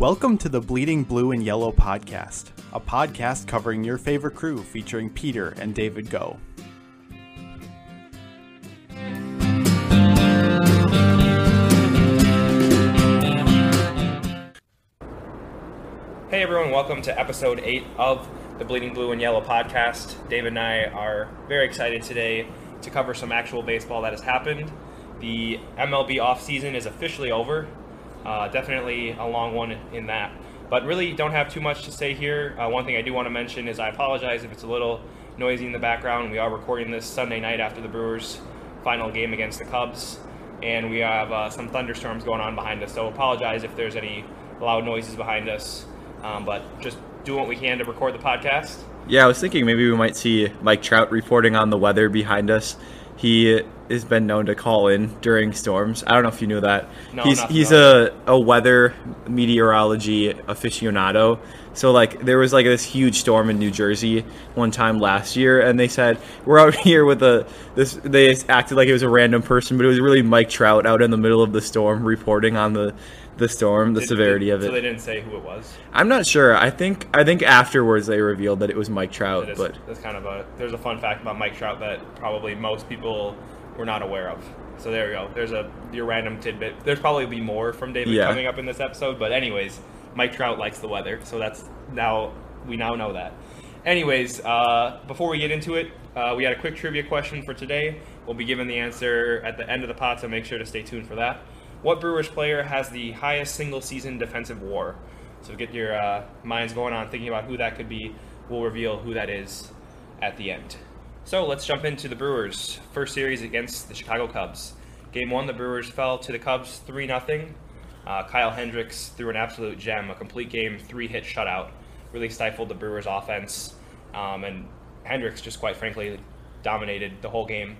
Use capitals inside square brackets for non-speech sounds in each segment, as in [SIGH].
Welcome to the Bleeding Blue and Yellow podcast, a podcast covering your favorite crew featuring Peter and David Go. Hey everyone, welcome to episode 8 of the Bleeding Blue and Yellow podcast. David and I are very excited today to cover some actual baseball that has happened. The MLB offseason is officially over. Uh, definitely a long one in that. But really don't have too much to say here. Uh, one thing I do want to mention is I apologize if it's a little noisy in the background. We are recording this Sunday night after the Brewers' final game against the Cubs, and we have uh, some thunderstorms going on behind us. So apologize if there's any loud noises behind us. Um, but just do what we can to record the podcast. Yeah, I was thinking maybe we might see Mike Trout reporting on the weather behind us. He has been known to call in during storms. I don't know if you knew that. No, he's he's a, a weather meteorology aficionado. So like there was like this huge storm in New Jersey one time last year, and they said we're out [LAUGHS] here with a this. They acted like it was a random person, but it was really Mike Trout out in the middle of the storm reporting on the the storm, the Did- severity did- of it. So they didn't say who it was. I'm not sure. I think I think afterwards they revealed that it was Mike Trout, That is- but that's kind of a there's a fun fact about Mike Trout that probably most people were not aware of. So there you go. There's a your random tidbit. There's probably be more from David Yeah. coming up in this episode, but anyways, Mike Trout likes the weather, so that's now we now know that. Anyways, uh, before we get into it, uh, we had a quick trivia question for today. We'll be given the answer at the end of the pot, so make sure to stay tuned for that. What Brewers player has the highest single season defensive war? So get your uh, minds going on thinking about who that could be. We'll reveal who that is at the end. So let's jump into the Brewers' first series against the Chicago Cubs. Game one, the Brewers fell to the Cubs 3 0. Uh, Kyle Hendricks threw an absolute gem, a complete game, three hit shutout. Really stifled the Brewers' offense. Um, and Hendricks just quite frankly dominated the whole game.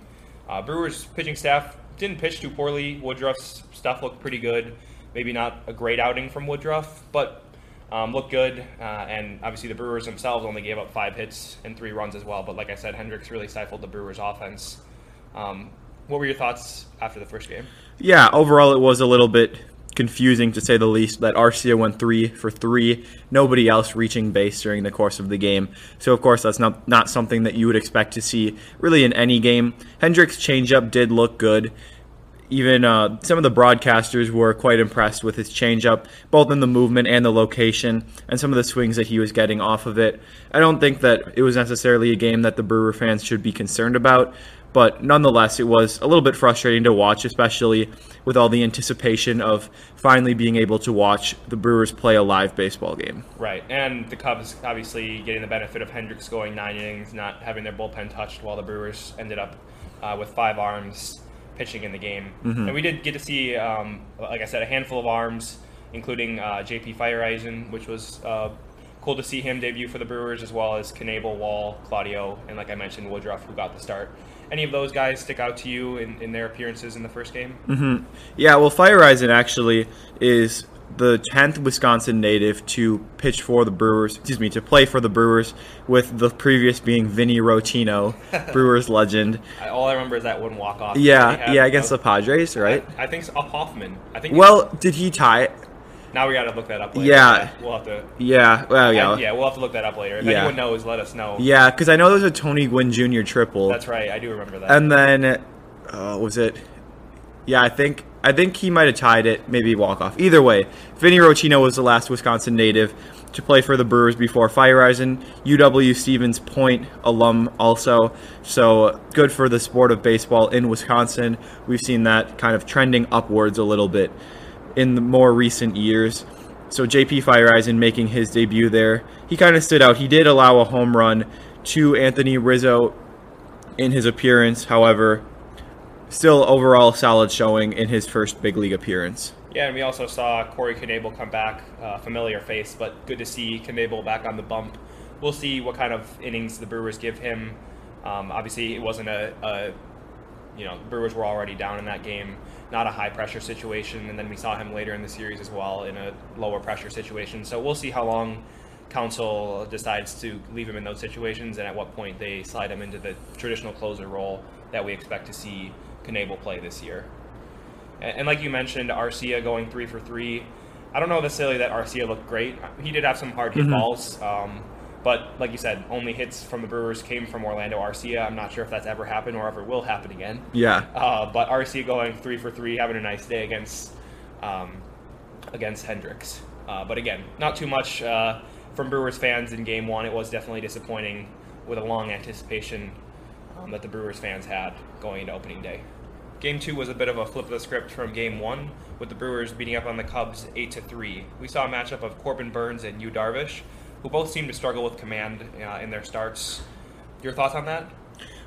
Uh, Brewers pitching staff didn't pitch too poorly. Woodruff's stuff looked pretty good. Maybe not a great outing from Woodruff, but um, looked good. Uh, and obviously, the Brewers themselves only gave up five hits and three runs as well. But like I said, Hendricks really stifled the Brewers' offense. Um, what were your thoughts after the first game? Yeah, overall it was a little bit confusing to say the least that Arcia went three for three, nobody else reaching base during the course of the game. So of course that's not not something that you would expect to see really in any game. Hendricks changeup did look good. Even uh, some of the broadcasters were quite impressed with his changeup, both in the movement and the location, and some of the swings that he was getting off of it. I don't think that it was necessarily a game that the Brewer fans should be concerned about, but nonetheless, it was a little bit frustrating to watch, especially with all the anticipation of finally being able to watch the Brewers play a live baseball game. Right, and the Cubs obviously getting the benefit of Hendricks going nine innings, not having their bullpen touched, while the Brewers ended up uh, with five arms pitching in the game. And we did get to see, um, like I said, a handful of arms, including uh, J.P. Feyereisen, which was uh, cool to see him debut for the Brewers, as well as Knebel, Wahl, Claudio, and like I mentioned, Woodruff, who got the start. Any of those guys stick out to you in, in their appearances in the first game? Mm-hmm. Yeah, well, Feyereisen actually is the 10th Wisconsin native to pitch for the Brewers, excuse me, to play for the Brewers, with the previous being Vinny Rotino, [LAUGHS] Brewers legend. All I remember is that one walk off. Yeah, yeah, against the Padres, right? I think so, oh, Hoffman. I think. Well, did he tie it? Now we got to look that up later. Yeah. We'll have to. Yeah, well, yeah. Yeah, we'll have to look that up later. If Yeah. anyone knows, let us know. Yeah, because I know there's a Tony Gwynn Jr. triple. That's right. I do remember that. And then, uh, was it? Yeah, I think I think he might have tied it, maybe walk off. Either way, Vinny Rotino was the last Wisconsin native to play for the Brewers before Feyereisen, UW Stevens Point alum also. So good for the sport of baseball in Wisconsin. We've seen that kind of trending upwards a little bit in the more recent years. So JP Feyereisen making his debut there. He kind of stood out. He did allow a home run to Anthony Rizzo in his appearance. However, still overall solid showing in his first big league appearance. yeah, and we also saw Corey Knebel come back, uh, familiar face, but good to see Knebel back on the bump. We'll see what kind of innings the Brewers give him. Um, obviously, it wasn't a, a, you know, Brewers were already down in that game, not a high pressure situation, and then we saw him later in the series as well in a lower pressure situation. So we'll see how long Counsell decides to leave him in those situations and at what point they slide him into the traditional closer role that we expect to see Knebel play this year. And, and like you mentioned, Arcia going three for three. I don't know necessarily that Arcia looked great. He did have some hard hit balls, um, but like you said, only hits from the Brewers came from Orlando Arcia. I'm not sure if that's ever happened or ever will happen again. Yeah. Uh, but Arcia going three for three, having a nice day against um, against Hendricks. Uh, but again, not too much uh, from Brewers fans in Game One. It was definitely disappointing with a long anticipation um, that the Brewers fans had going into opening day. Game two was a bit of a flip of the script from Game one, with the Brewers beating up on the Cubs eight to three. We saw a matchup of Corbin Burnes and Yu Darvish, who both seemed to struggle with command uh, in their starts. Your thoughts on that?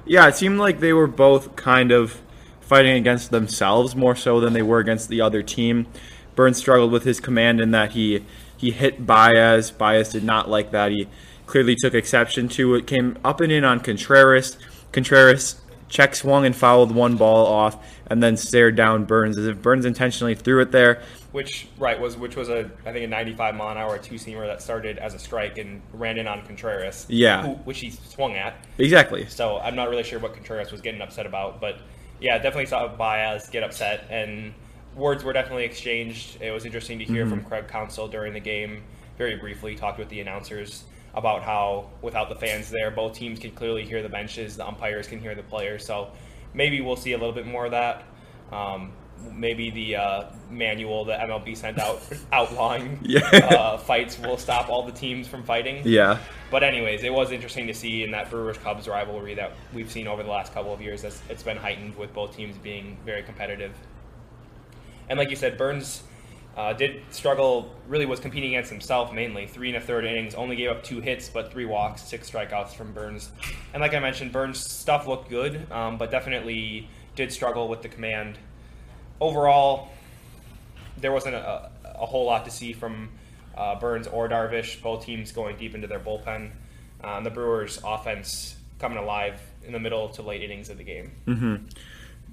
Yeah, it seemed like they were both kind of fighting against themselves more so than they were against the other team. Burnes struggled with his command in that he he hit Baez. Baez did not like that. He clearly took exception to it. Came up and in on Contreras. Contreras check swung and fouled one ball off, and then stared down Burnes as if Burnes intentionally threw it there. Which right was which was a I think a 95 mile an hour two seamer that started as a strike and ran in on Contreras. Yeah. who, which he swung at. Exactly. So I'm not really sure what Contreras was getting upset about, but yeah, definitely saw Baez get upset, and words were definitely exchanged. It was interesting to hear mm-hmm. from Craig Counsell during the game, very briefly, talked with the announcers about how without the fans there, both teams can clearly hear the benches, the umpires can hear the players. So maybe we'll see a little bit more of that. Um, maybe the uh, manual that MLB sent out [LAUGHS] outlawing Yeah. uh, fights will stop all the teams from fighting. Yeah. But anyways, it was interesting to see in that Brewers Cubs rivalry that we've seen over the last couple of years. It's been heightened with both teams being very competitive. And like you said, Burnes uh, did struggle. Really was competing against himself mainly. Three and a third innings, only gave up two hits, but three walks, six strikeouts from Burnes. And like I mentioned, Burnes' stuff looked good, um, but definitely did struggle with the command. Overall, there wasn't a, a whole lot to see from uh, Burnes or Darvish. Both teams going deep into their bullpen. And the Brewers' offense coming alive in the middle to late innings of the game.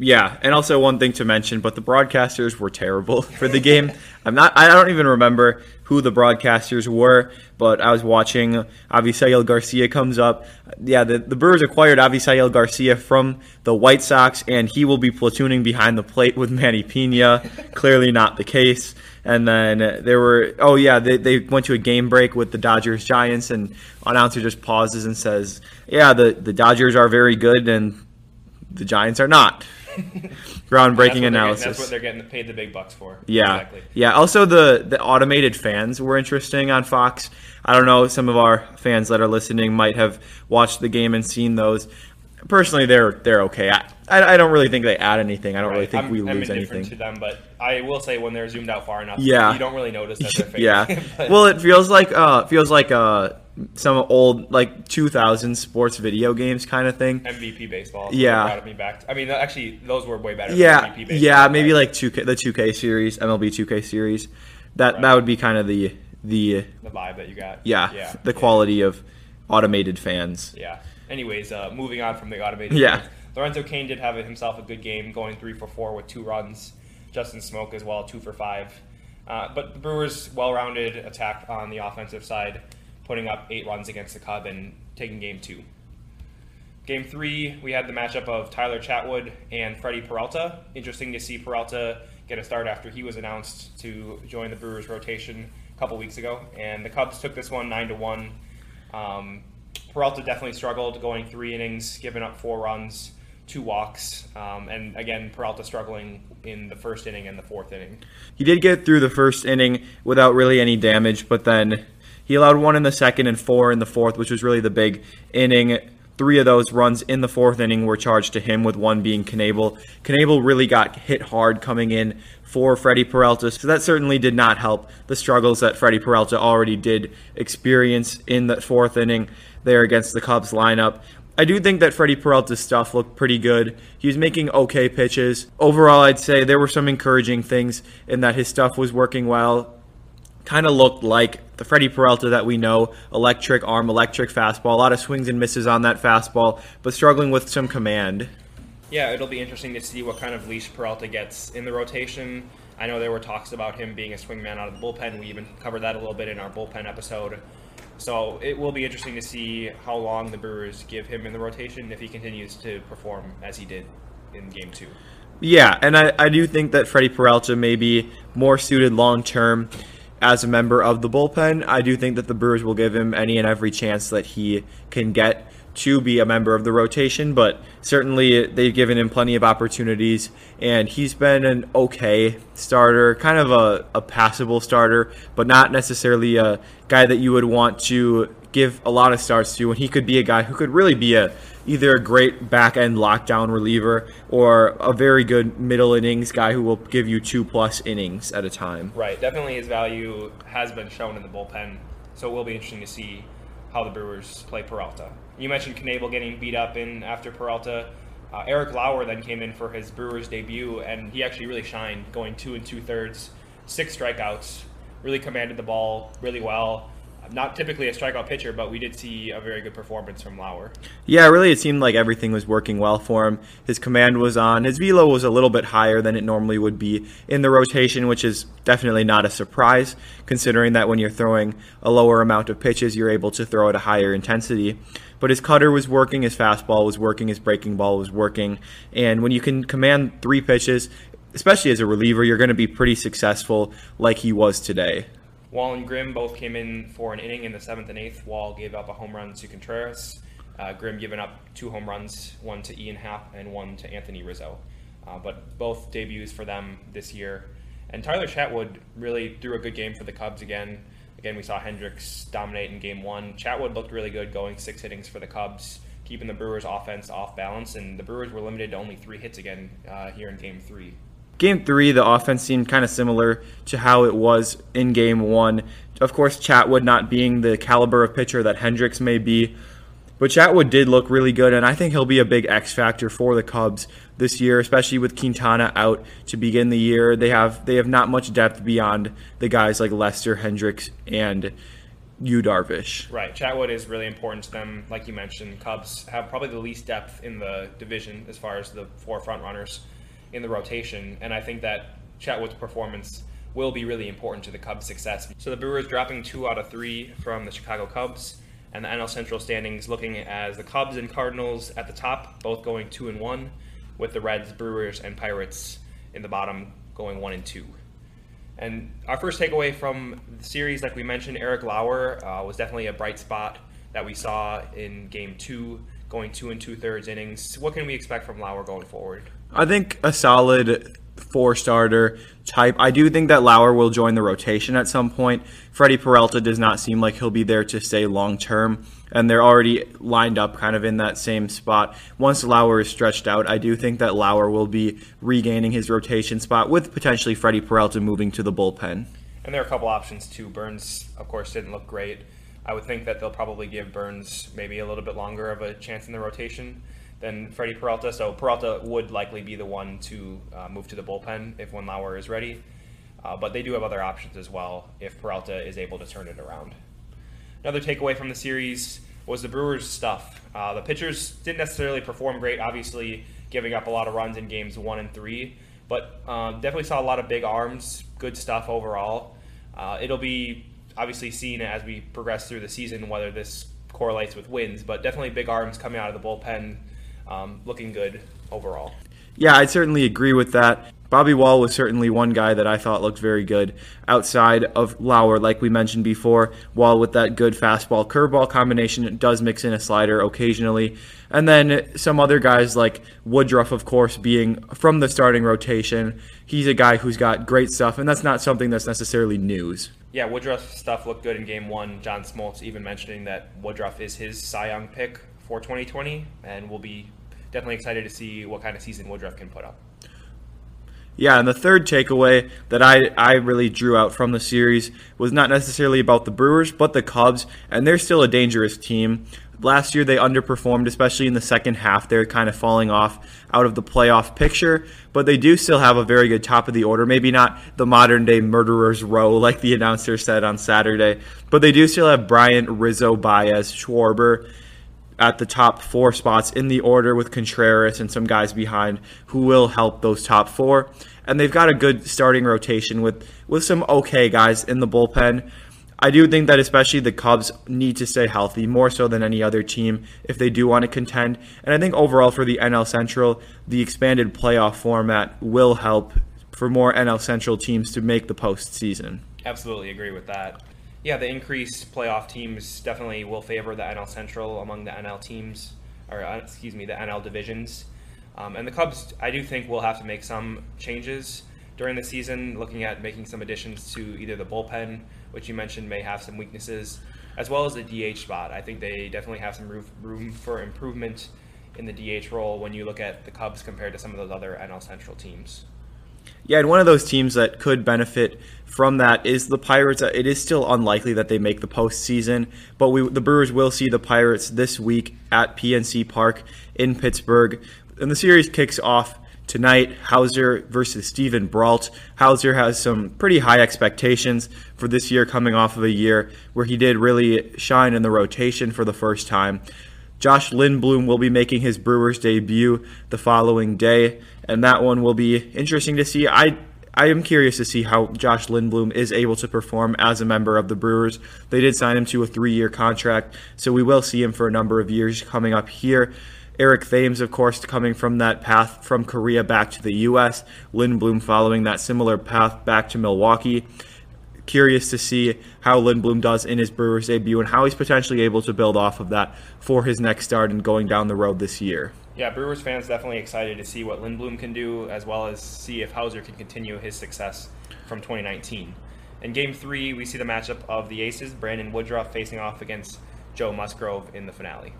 Yeah, and also one thing to mention, but the broadcasters were terrible [LAUGHS] for the game. I'm not. I don't even remember who the broadcasters were, but I was watching. Avisail Garcia comes up. Yeah, the, the Brewers acquired Avisail Garcia from the White Sox, and he will be platooning behind the plate with Manny Piña. [LAUGHS] Clearly not the case. And then there were. Oh yeah, they they went to a game break with the Dodgers Giants, and announcer just pauses and says, "Yeah, the the Dodgers are very good, and the Giants are not." [LAUGHS] Groundbreaking they're getting- analysis. That's what they're getting paid the big bucks for. Yeah, exactly. yeah. Also, the the automated fans were interesting on Fox. I don't know. Some of our fans that are listening might have watched the game and seen those. Personally, they're they're okay. I, I, I don't really think they add anything. I don't really think I'm, we I'm lose anything. to them, but I will say when they're zoomed out far enough, Yeah. you don't really notice that they're [LAUGHS] fake. [LAUGHS] yeah. Well, it feels like uh feels like uh some old like 2000 sports video games kind of thing. MVP baseball. Yeah. brought me back. I mean, actually, those were way better. Yeah, than MVP baseball. yeah. Maybe like 2K, the 2K series, MLB 2K series. That Right. that would be kind of the the the vibe that you got. yeah, yeah, the yeah. quality of automated fans. Yeah. Anyways, uh, moving on from the automated. Yeah. games, Lorenzo Cain did have himself a good game, going three for four with two runs. Justin Smoak as well, two for five. Uh, but the Brewers' well-rounded attack on the offensive side, putting up eight runs against the Cub and taking game two. Game three, we had the matchup of Tyler Chatwood and Freddie Peralta. Interesting to see Peralta get a start after he was announced to join the Brewers rotation a couple weeks ago. And the Cubs took this one nine to one. Um, Peralta definitely struggled going three innings, giving up four runs, two walks, um, and again Peralta struggling in the first inning and the fourth inning. He did get through the first inning without really any damage, but then he allowed one in the second and four in the fourth, which was really the big inning. Three of those runs in the fourth inning were charged to him, with one being Knebel. Knebel really got hit hard coming in for Freddie Peralta, so that certainly did not help the struggles that Freddie Peralta already did experience in the fourth inning there against the Cubs lineup. I do think that Freddie Peralta's stuff looked pretty good. He was making okay pitches. Overall, I'd say there were some encouraging things in that his stuff was working well. Kind of looked like the Freddie Peralta that we know electric arm, electric fastball, a lot of swings and misses on that fastball, but struggling with some command. Yeah, it'll be interesting to see what kind of leash Peralta gets in the rotation. I know there were talks about him being a swingman out of the bullpen. We even covered that a little bit in our bullpen episode. So it will be interesting to see how long the Brewers give him in the rotation if he continues to perform as he did in game two. Yeah, and I, I do think that Freddie Peralta may be more suited long term as a member of the bullpen. I do think that the Brewers will give him any and every chance that he can get to be a member of the rotation, but certainly they've given him plenty of opportunities, and he's been an okay starter, kind of a, a passable starter, but not necessarily a guy that you would want to give a lot of starts to, and he could be a guy who could really be a either a great back end lockdown reliever or a very good middle innings guy who will give you two plus innings at a time. Right, definitely his value has been shown in the bullpen, so it will be interesting to see how the Brewers play Peralta. You mentioned Knebel getting beat up in after Peralta. Uh, Eric Lauer then came in for his Brewers debut, and he actually really shined, going two and two thirds, six strikeouts, really commanded the ball really well not typically a strikeout pitcher, but we did see a very good performance from Lauer. Yeah, really, it seemed like everything was working well for him. His command was on. His velo was a little bit higher than it normally would be in the rotation, which is definitely not a surprise, considering that when you're throwing a lower amount of pitches, you're able to throw at a higher intensity. But his cutter was working, his fastball was working, his breaking ball was working. And when you can command three pitches, especially as a reliever, you're going to be pretty successful like he was today. Wahl and Grimm both came in for an inning in the seventh and eighth. Wahl gave up a home run to Contreras. Uh, Grimm giving up two home runs, one to Ian Happ and one to Anthony Rizzo. Uh, but both debuts for them this year. And Tyler Chatwood really threw a good game for the Cubs again. Again, we saw Hendricks dominate in game one. Chatwood looked really good going six innings for the Cubs, keeping the Brewers' offense off balance, and the Brewers were limited to only three hits again uh, here in game three. Game three, the offense seemed kind of similar to how it was in game one. Of course, Chatwood not being the caliber of pitcher that Hendricks may be, but Chatwood did look really good, and I think he'll be a big X factor for the Cubs this year, especially with Quintana out to begin the year. They have they have not much depth beyond the guys like Lester Hendricks and Yu Darvish. Right, Chatwood is really important to them. Like you mentioned, Cubs have probably the least depth in the division as far as the four front runners in the rotation, and I think that Chatwood's performance will be really important to the Cubs' success. So the Brewers dropping two out of three from the Chicago Cubs, and the NL Central standings looking as the Cubs and Cardinals at the top, both going two and one, with the Reds, Brewers, and Pirates in the bottom going one and two. And our first takeaway from the series, like we mentioned, Eric Lauer uh, was definitely a bright spot that we saw in Game Two, going two and two thirds innings. What can we expect from Lauer going forward? I think a solid four starter type. I do think that Lauer will join the rotation at some point. Freddie Peralta does not seem like he'll be there to stay long term, and they're already lined up kind of in that same spot. Once Lauer is stretched out, I do think that Lauer will be regaining his rotation spot with potentially Freddie Peralta moving to the bullpen. And there are a couple options too. Burnes, of course, didn't look great. I would think that they'll probably give Burnes maybe a little bit longer of a chance in the rotation than Freddie Peralta. So Peralta would likely be the one to uh, move to the bullpen if when Lauer is ready. Uh, but they do have other options as well if Peralta is able to turn it around. Another takeaway from the series was the Brewers' stuff. Uh, the pitchers didn't necessarily perform great, obviously giving up a lot of runs in games one and three, but um, definitely saw a lot of big arms, good stuff overall. Uh, it'll be obviously seen as we progress through the season whether this correlates with wins, but definitely big arms coming out of the bullpen um, looking good overall. Yeah, I'd certainly agree with that. Bobby Wahl was certainly one guy that I thought looked very good outside of Lauer, like we mentioned before. Wahl with that good fastball curveball combination does mix in a slider occasionally. And then some other guys like Woodruff, of course, being from the starting rotation. He's a guy who's got great stuff, and that's not something that's necessarily news. Yeah, Woodruff stuff looked good in game one. John Smoltz even mentioning that Woodruff is his Cy Young pick for 2020, and will be definitely excited to see what kind of season Woodruff can put up. Yeah, and the third takeaway that I, I really drew out from the series was not necessarily about the Brewers, but the Cubs, and they're still a dangerous team. Last year they underperformed, especially in the second half. They're kind of falling off out of the playoff picture, but they do still have a very good top of the order. Maybe not the modern day murderer's row like the announcer said on Saturday, but they do still have Bryant, Rizzo, Baez, Schwarber, at the top four spots in the order with Contreras and some guys behind who will help those top four. And they've got a good starting rotation with, with some okay guys in the bullpen. I do think that especially the Cubs need to stay healthy more so than any other team if they do want to contend. And I think overall for the NL Central, the expanded playoff format will help for more NL Central teams to make the postseason. Absolutely agree with that. Yeah, the increased playoff teams definitely will favor the NL Central among the NL teams, or uh, excuse me, the NL divisions. Um, and the Cubs, I do think, will have to make some changes during the season, looking at making some additions to either the bullpen, which you mentioned may have some weaknesses, as well as the DH spot. I think they definitely have some room, room for improvement in the DH role when you look at the Cubs compared to some of those other NL Central teams. Yeah, and one of those teams that could benefit from that is the Pirates. It is still unlikely that they make the postseason, but we, the Brewers will see the Pirates this week at PNC Park in Pittsburgh. And the series kicks off tonight. Houser versus Steven Brault. Houser has some pretty high expectations for this year, coming off of a year where he did really shine in the rotation for the first time. Josh Lindblom will be making his Brewers debut the following day, and that one will be interesting to see. I I am curious to see how Josh Lindblom is able to perform as a member of the Brewers. They did sign him to a three-year contract, so we will see him for a number of years coming up here. Eric Thames, of course, coming from that path from Korea back to the U.S. Lindblom following that similar path back to Milwaukee curious to see how Lindblom does in his Brewers debut and how he's potentially able to build off of that for his next start and going down the road this year. Yeah, Brewers fans definitely excited to see what Lindblom can do, as well as see if Houser can continue his success from 2019. In Game Three, we see the matchup of the Aces, Brandon Woodruff facing off against Joe Musgrove in the finale.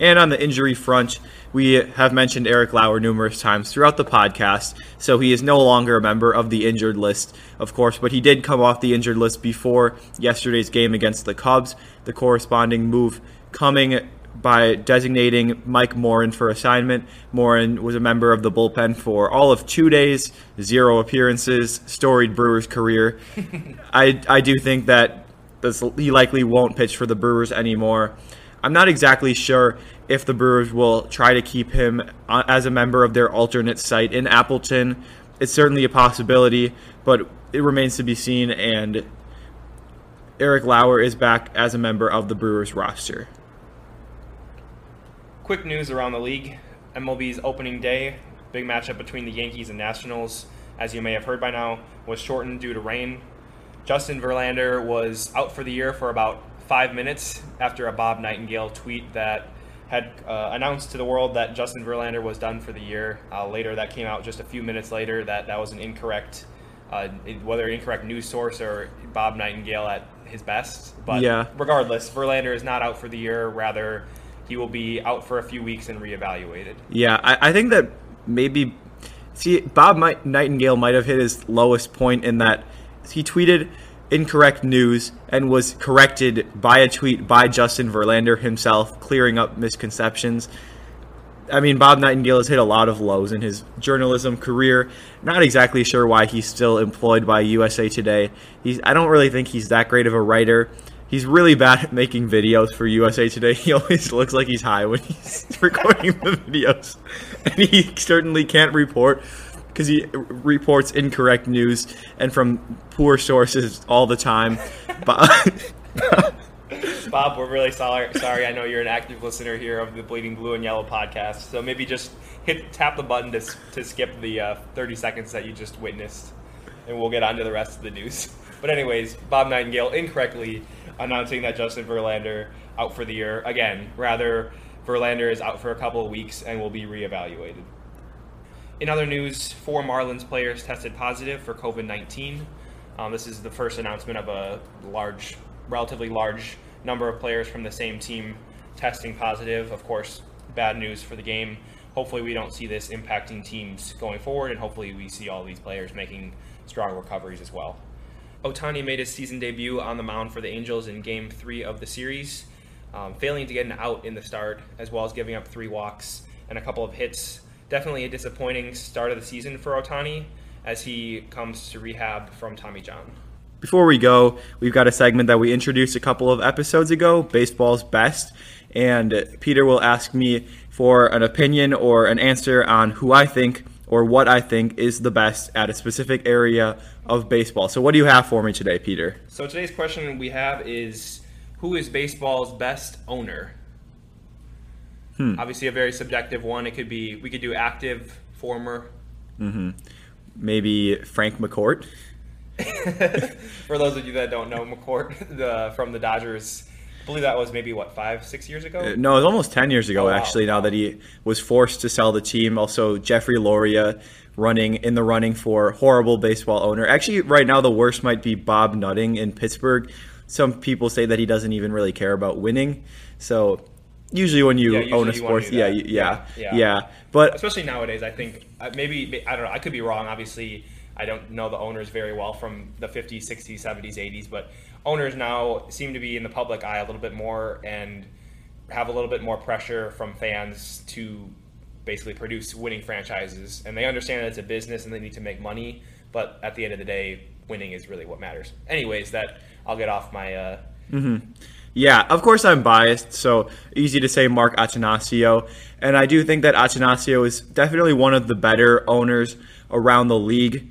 And on the injury front, we have mentioned Eric Lauer numerous times throughout the podcast. So he is no longer a member of the injured list, of course, but he did come off the injured list before yesterday's game against the Cubs. The corresponding move coming by designating Mike Morin for assignment. Morin was a member of the bullpen for all of two days, zero appearances, storied Brewers career. [LAUGHS] I, I do think that this, he likely won't pitch for the Brewers anymore. I'm not exactly sure if the Brewers will try to keep him uh, as a member of their alternate site in Appleton. It's certainly a possibility, but it remains to be seen. And Eric Lauer is back as a member of the Brewers roster. Quick news around the league MLB's opening day, big matchup between the Yankees and Nationals, as you may have heard by now, was shortened due to rain. Justin Verlander was out for the year for about five minutes after a Bob Nightingale tweet that had uh, announced to the world that Justin Verlander was done for the year. Uh, later, that came out just a few minutes later that that was an incorrect, uh, whether incorrect news source or Bob Nightingale at his best. But yeah. regardless, Verlander is not out for the year. Rather, he will be out for a few weeks and reevaluated. Yeah, I, I think that maybe. See, Bob Nightingale might have hit his lowest point in that he tweeted incorrect news and was corrected by a tweet by Justin Verlander himself, clearing up misconceptions. I mean, Bob Nightingale has hit a lot of lows in his journalism career. Not exactly sure why he's still employed by USA Today. He's, I don't really think he's that great of a writer. He's really bad at making videos for USA Today. [LAUGHS] He always looks like he's high when he's [LAUGHS] recording the videos. And he certainly can't report because he reports incorrect news and from poor sources all the time. [LAUGHS] Bob, Bob we're really sorry. Sorry, I know you're an active listener here of the Bleeding Blue and Yellow podcast. So maybe just hit tap the button to, to skip the uh, 30 seconds that you just witnessed, and we'll get on to the rest of the news. [LAUGHS] But anyways, Bob Nightingale incorrectly announcing that Justin Verlander out for the year again. Rather, Verlander is out for a couple of weeks and will be reevaluated. In other news, four Marlins players tested positive for COVID 19. Um, this is the first announcement of a large, relatively large number of players from the same team testing positive. Of course, bad news for the game. Hopefully, we don't see this impacting teams going forward, and hopefully, we see all these players making strong recoveries as well. Ohtani made his season debut on the mound for the Angels in Game 3 of the series, um, failing to get an out in the start, as well as giving up three walks and a couple of hits definitely a disappointing start of the season for Ohtani as he comes to rehab from Tommy John. Before we go, we've got a segment that we introduced a couple of episodes ago, Baseball's Best. And Peter will ask me for an opinion or an answer on who I think or what I think is the best at a specific area of baseball. So, what do you have for me today, Peter? So, today's question we have is Who is baseball's best owner? Hmm. Obviously, a very subjective one. It could be we could do active, former. Mm-hmm. Maybe Frank McCourt. [LAUGHS] For those of you that don't know, McCourt the, from the Dodgers, I believe that was maybe what five, six years ago. No, it was almost 10 years ago, Oh, wow. actually, now that he was forced to sell the team. Also, Jeffrey Loria running in the running for horrible baseball owner. Actually, right now, the worst might be Bob Nutting in Pittsburgh. Some people say that he doesn't even really care about winning. So, usually when you Yeah, own a sports, yeah, yeah, Yeah, yeah. But especially nowadays. I think uh, maybe I don't know. I could be wrong. Obviously, I don't know the owners very well from the 50s, 60s, 70s, 80s, but owners now seem to be in the public eye a little bit more and have a little bit more pressure from fans to basically produce winning franchises. And they understand that it's a business and they need to make money, but at the end of the day, winning is really what matters. Anyways, that I'll get off my. Uh, Yeah, of course I'm biased, so easy to say Mark Attanasio. And I do think that Attanasio is definitely one of the better owners around the league.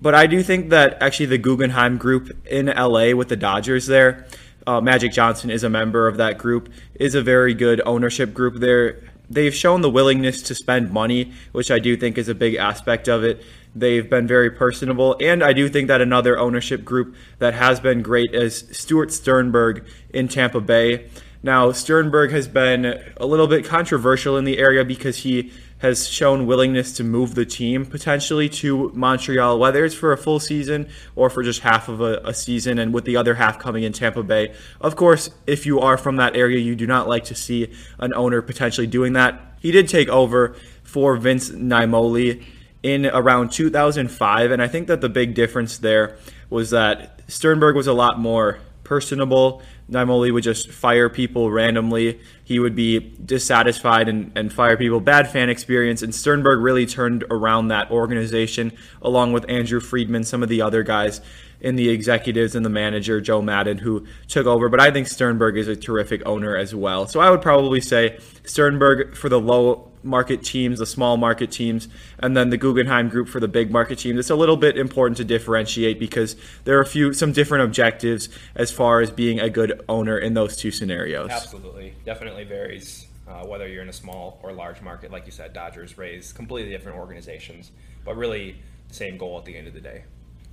But I do think that actually the Guggenheim group in LA with the Dodgers there, uh, Magic Johnson is a member of that group, is a very good ownership group there. They've shown the willingness to spend money, which I do think is a big aspect of it. They've been very personable, and I do think that another ownership group that has been great is Stuart Sternberg in Tampa Bay. Now, Sternberg has been a little bit controversial in the area because he has shown willingness to move the team potentially to Montreal, whether it's for a full season or for just half of a, a season, and with the other half coming in Tampa Bay. Of course, if you are from that area, you do not like to see an owner potentially doing that. He did take over for Vince Naimoli in around 2005, and I think that the big difference there was that Sternberg was a lot more personable. Naimoli would just fire people randomly. He would be dissatisfied and, and fire people. Bad fan experience. And Sternberg really turned around that organization along with Andrew Friedman, some of the other guys in the executives and the manager, Joe Maddon, who took over. But I think Sternberg is a terrific owner as well. So I would probably say Sternberg for the low market teams, the small market teams, and then the Guggenheim group for the big market teams. It's a little bit important to differentiate because there are a few some different objectives as far as being a good owner in those two scenarios. Absolutely, definitely varies uh, whether you're in a small or large market. Like you said, Dodgers, Rays, completely different organizations, but really the same goal at the end of the day.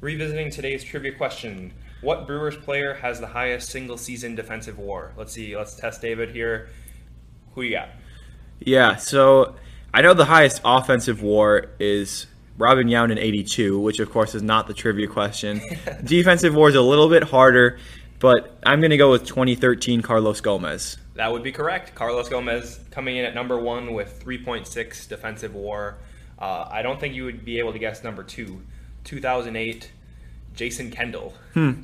Revisiting today's trivia question: What Brewers player has the highest single-season defensive WAR? Let's see. Let's test David here. Who you got? Yeah, so I know the highest offensive war is Robin Yount in 82, which of course is not the trivia question. [LAUGHS] Defensive war is a little bit harder, but I'm going to go with 2013 Carlos Gomez. That would be correct. Carlos Gomez coming in at number one with 3.6 defensive WAR. Uh, I don't think you would be able to guess number two. 2008, Jason Kendall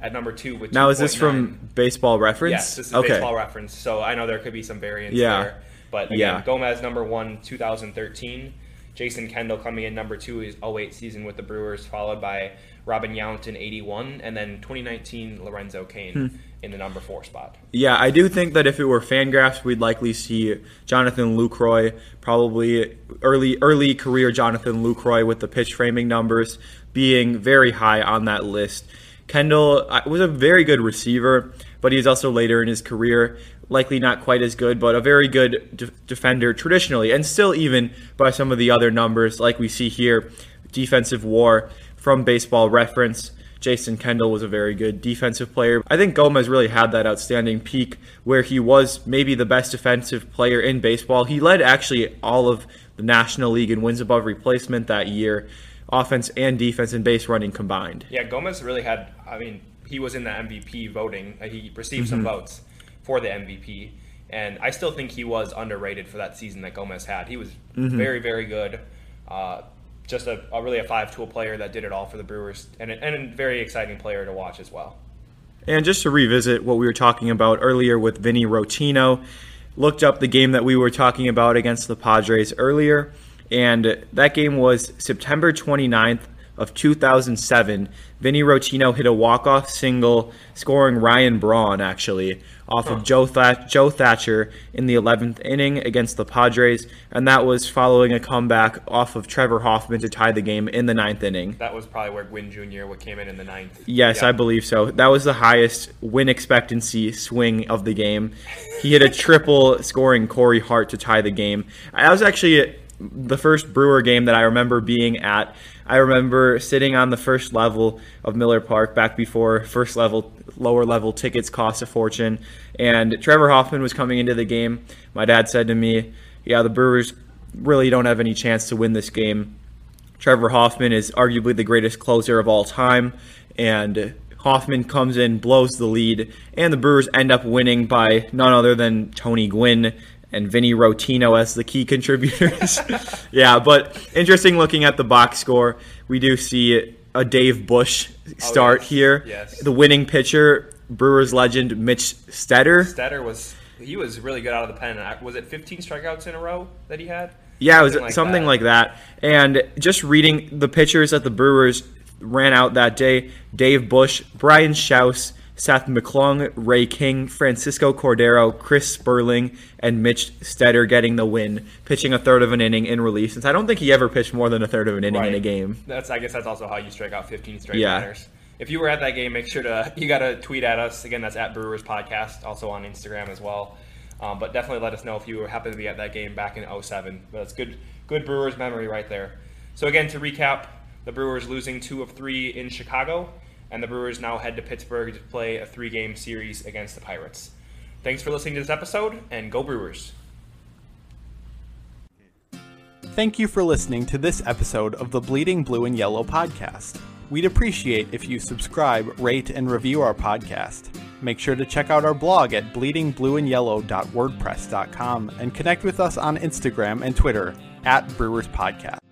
at number two with. Hmm. Now, is this 2.9. from Baseball Reference? Yes, this is okay. baseball reference. So I know there could be some variance Yeah. there. But again, Yeah. Gomez number one, 2013. Jason Kendall coming in number two is 08 season with the Brewers, followed by Robin Yount in 81, and then 2019 Lorenzo Cain Hmm. in the number four spot. Yeah, I do think that if it were Fangraphs, we'd likely see Jonathan Lucroy, probably early early career Jonathan Lucroy with the pitch framing numbers being very high on that list. Kendall uh, was a very good receiver, but he's also later in his career, likely not quite as good, but a very good de- defender traditionally, and still even by some of the other numbers like we see here, defensive war from Baseball Reference. Jason Kendall was a very good defensive player. I think Gomez really had that outstanding peak where he was maybe the best defensive player in baseball. He led actually all of the National League in wins above replacement that year, offense and defense and base running combined. Yeah, Gomez really had. I mean, he was in the MVP voting. Uh, He received some Mm-hmm. votes for the MVP, and I still think he was underrated for that season that Gomez had. He was Mm-hmm. very, very good. Uh, just a, a really a five-tool player that did it all for the Brewers, and a, and a very exciting player to watch as well. And just to revisit what we were talking about earlier with Vinny Rotino, looked up the game that we were talking about against the Padres earlier, and that game was September 29th of 2007. Vinny Rotino hit a walk-off single, scoring Ryan Braun actually off of Joe, Joe Thatcher in the 11th inning against the Padres, and that was following a comeback off of Trevor Hoffman to tie the game in the ninth inning. That was probably where Gwynn Jr. would came in in the ninth. Yes, Yeah. I believe so. That was the highest win expectancy swing of the game. He hit a [LAUGHS] triple, scoring Corey Hart to tie the game. That was actually the first Brewer game that I remember being at I remember sitting on the first level of Miller Park back before first level, lower level tickets cost a fortune. And Trevor Hoffman was coming into the game. My dad said to me, Yeah, the Brewers really don't have any chance to win this game. Trevor Hoffman is arguably the greatest closer of all time. And Hoffman comes in, blows the lead, and the Brewers end up winning by none other than Tony Gwynn and Vinny Rotino as the key [LAUGHS] contributors. [LAUGHS] yeah, but interesting looking at the box score. We do see a Dave Bush start Oh, yes. here. Yes. The winning pitcher, Brewers legend Mitch Stetter. Stetter was he was really good out of the pen. Was it 15 strikeouts in a row that he had? Yeah, it was Something something, like like, that. that. And just reading the pitchers that the Brewers ran out that day Dave Bush, Brian Shouse, Seth McClung, Ray King, Francisco Cordero, Chris Spurling, and Mitch Stetter getting the win, pitching a third of an inning in relief. Since I don't think he ever pitched more than a third of an inning in a game. That's I guess that's also how you strike out 15 straight Yeah. runners. If you were at that game, make sure to you got to tweet at us again. That's at Brewers Podcast, also on Instagram as well. Um, but definitely let us know if you happen to be at that game back in 07. But it's good, good Brewers memory right there. So again, to recap, the Brewers losing two of three in Chicago, and the Brewers now head to Pittsburgh to play a three-game series against the Pirates. Thanks for listening to this episode, and go Brewers! Thank you for listening to this episode of the Bleeding Blue and Yellow podcast. We'd appreciate if you subscribe, rate, and review our podcast. Make sure to check out our blog at bleedingblueandyellow.wordpress.com and connect with us on Instagram and Twitter at Brewers Podcast.